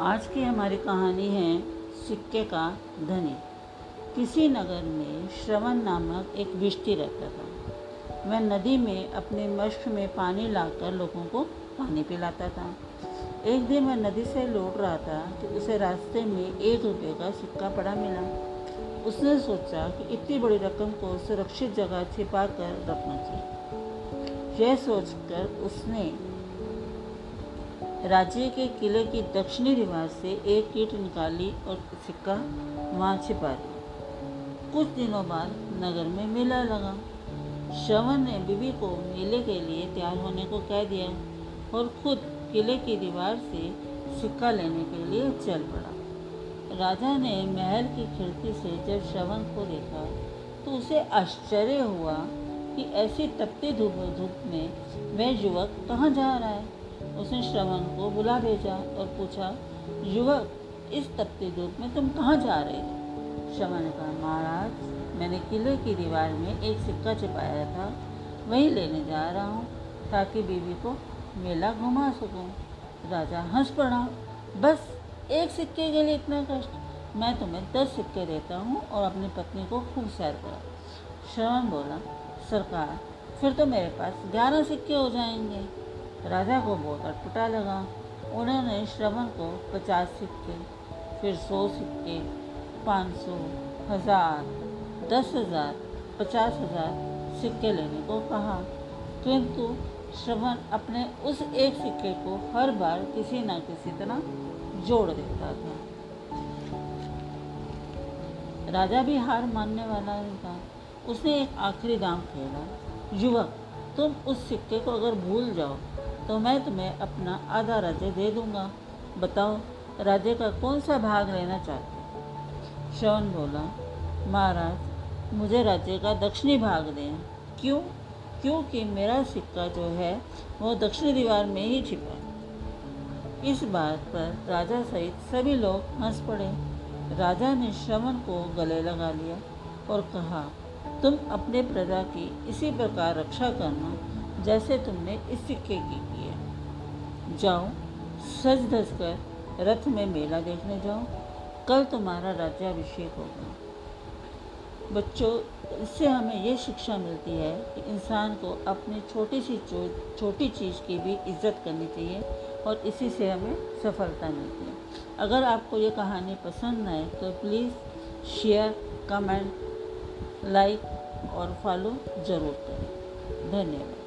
आज की हमारी कहानी है सिक्के का धनी। किसी नगर में श्रवण नामक एक व्यक्ति रहता था। वह नदी में अपने मश्क में पानी लाकर लोगों को पानी पिलाता था। एक दिन वह नदी से लौट रहा था कि उसे रास्ते में एक रुपये का सिक्का पड़ा मिला। उसने सोचा कि इतनी बड़ी रकम को सुरक्षित जगह छिपा कर रखना चाहिए। यह सोचकर उसने राज्य के किले की दक्षिणी दीवार से एक कीट निकाली और सिक्का वहाँ छिपा दिया। कुछ दिनों बाद नगर में मेला लगा। श्रवण ने बीबी को मेले के लिए तैयार होने को कह दिया और खुद किले की दीवार से सिक्का लेने के लिए चल पड़ा। राजा ने महल की खिड़की से जब श्रवण को देखा तो उसे आश्चर्य हुआ कि ऐसी तपती धूप धूप में वह युवक कहाँ जा रहा है। उसने श्रवण को बुला भेजा और पूछा, युवक, इस तपती धूप में तुम कहाँ जा रहे हो? श्रवण ने कहा, महाराज, मैंने किले की दीवार में एक सिक्का छिपाया था, वही लेने जा रहा हूँ, ताकि बीवी को मेला घुमा सकूँ। राजा हंस पड़ा, बस, एक सिक्के के लिए इतना कष्ट? मैं तुम्हें दस सिक्के देता हूँ और अपनी पत्नी को खूब सैर करा। श्रवण बोला, सरकार, फिर तो मेरे पास ग्यारह सिक्के हो जाएँगे। राजा को बहुत अटपटा लगा। उन्होंने श्रवण को पचास सिक्के, फिर सौ सिक्के, पाँच सौ, हज़ार, दस हज़ार, पचास हज़ार सिक्के लेने को कहा। किंतु श्रवण अपने उस एक सिक्के को हर बार किसी न किसी तरह जोड़ देता था। राजा भी हार मानने वाला नहीं था। उसने एक आखिरी दाम खेला युवक, तुम उस सिक्के को अगर भूल जाओ तो मैं तुम्हें अपना आधा राज्य दे दूँगा। बताओ, राज्य का कौन सा भाग लेना चाहते श्रवण बोला, महाराज, मुझे राज्य का दक्षिणी भाग दें। क्यों? क्योंकि मेरा सिक्का जो है, वो दक्षिणी दीवार में ही छिपा इस बात पर राजा सहित सभी लोग हंस पड़े। राजा ने श्रवण को गले लगा लिया और कहा, तुम अपने प्रजा की इसी प्रकार रक्षा करना जैसे तुमने इस सिक्के की की है जाओ, सज धज कर रथ में मेला देखने जाओ। कल तुम्हारा राज्याभिषेक होगा। बच्चों, इससे हमें ये शिक्षा मिलती है कि इंसान को अपनी छोटी सी छोटी चीज़ की भी इज़्ज़त करनी चाहिए और इसी से हमें सफलता मिलती है। अगर आपको ये कहानी पसंद आए तो प्लीज़ शेयर कमेंट लाइक और फॉलो ज़रूर करें। धन्यवाद।